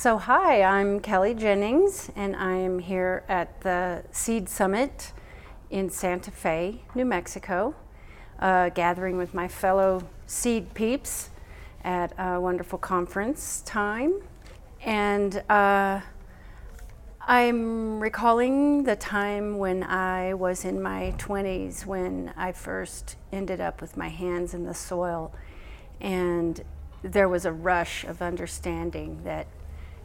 So, hi, I'm Kelly Jennings, and I am here at the Seed Summit in Santa Fe, New Mexico, uh, gathering with my fellow seed peeps at a wonderful conference time. And uh, I'm recalling the time when I was in my 20s when I first ended up with my hands in the soil. And there was a rush of understanding that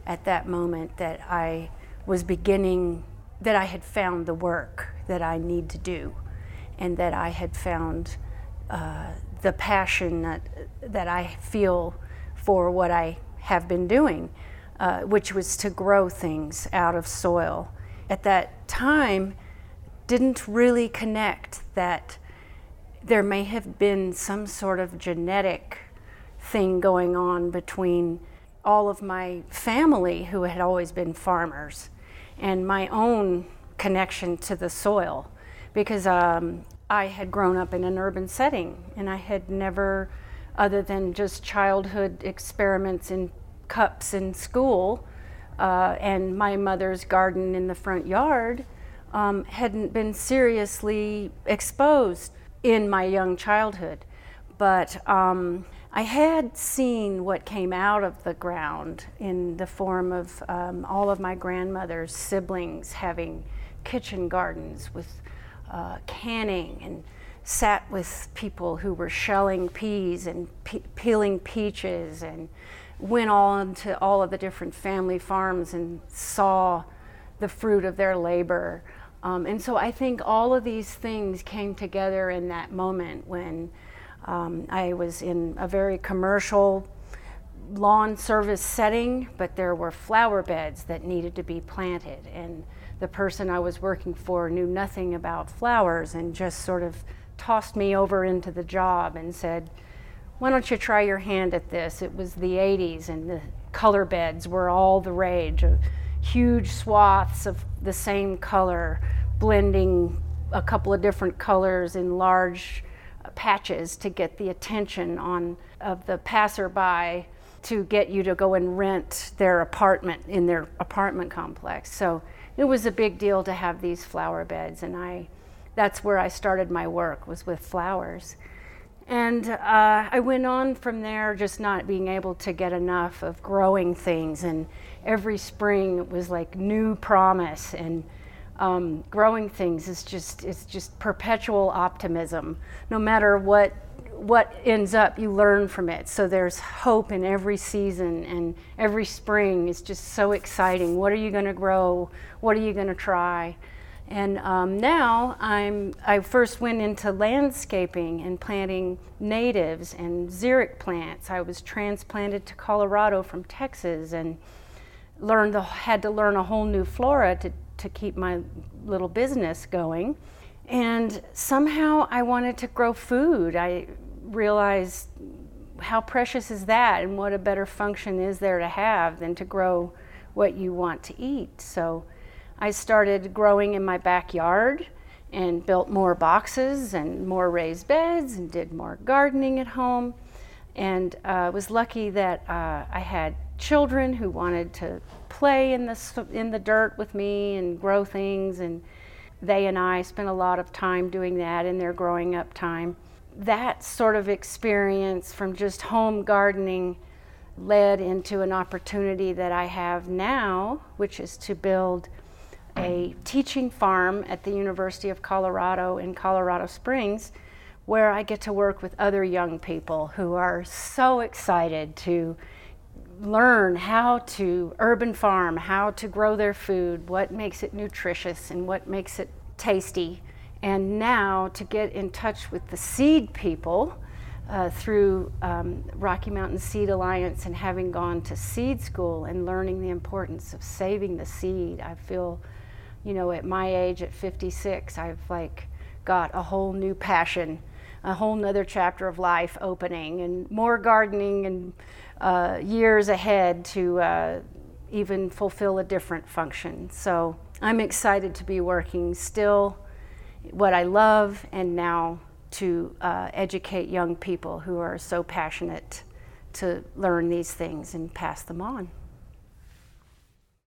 at that moment that I was beginning, that I had found the work that I need to do, and that I had found uh, the passion that, that I feel for what I have been doing, uh, which was to grow things out of soil. At that time, didn't really connect that there may have been some sort of genetic thing going on between all of my family who had always been farmers and my own connection to the soil because um, I had grown up in an urban setting and I had never, other than just childhood experiments in cups in school uh, and my mother's garden in the front yard, um, hadn't been seriously exposed in my young childhood. But um, I had seen what came out of the ground in the form of um, all of my grandmother's siblings having kitchen gardens with uh, canning and sat with people who were shelling peas and pe- peeling peaches and went on to all of the different family farms and saw the fruit of their labor. Um, and so I think all of these things came together in that moment when um, I was in a very commercial lawn service setting, but there were flower beds that needed to be planted. And the person I was working for knew nothing about flowers and just sort of tossed me over into the job and said, Why don't you try your hand at this? It was the 80s, and the color beds were all the rage. Huge swaths of the same color, blending a couple of different colors in large patches to get the attention on of the passerby to get you to go and rent their apartment in their apartment complex. So it was a big deal to have these flower beds, and I that's where I started my work was with flowers. And uh, I went on from there, just not being able to get enough of growing things. And every spring it was like new promise and um, growing things is just it's just perpetual optimism. No matter what what ends up, you learn from it. So there's hope in every season and every spring is just so exciting. What are you going to grow? What are you going to try? And um, now I'm I first went into landscaping and planting natives and xeric plants. I was transplanted to Colorado from Texas and learned the, had to learn a whole new flora to to keep my little business going. And somehow I wanted to grow food. I realized how precious is that and what a better function is there to have than to grow what you want to eat. So I started growing in my backyard and built more boxes and more raised beds and did more gardening at home. And uh, was lucky that uh, I had children who wanted to play in the in the dirt with me and grow things and they and I spent a lot of time doing that in their growing up time. That sort of experience from just home gardening led into an opportunity that I have now, which is to build a teaching farm at the University of Colorado in Colorado Springs, where I get to work with other young people who are so excited to learn how to urban farm, how to grow their food, what makes it nutritious and what makes it tasty. And now to get in touch with the seed people uh, through um, Rocky Mountain Seed Alliance and having gone to seed school and learning the importance of saving the seed, I feel, you know, at my age, at 56, I've like got a whole new passion, a whole nother chapter of life opening, and more gardening and uh, years ahead to uh, even fulfill a different function. So I'm excited to be working still what I love and now to uh, educate young people who are so passionate to learn these things and pass them on.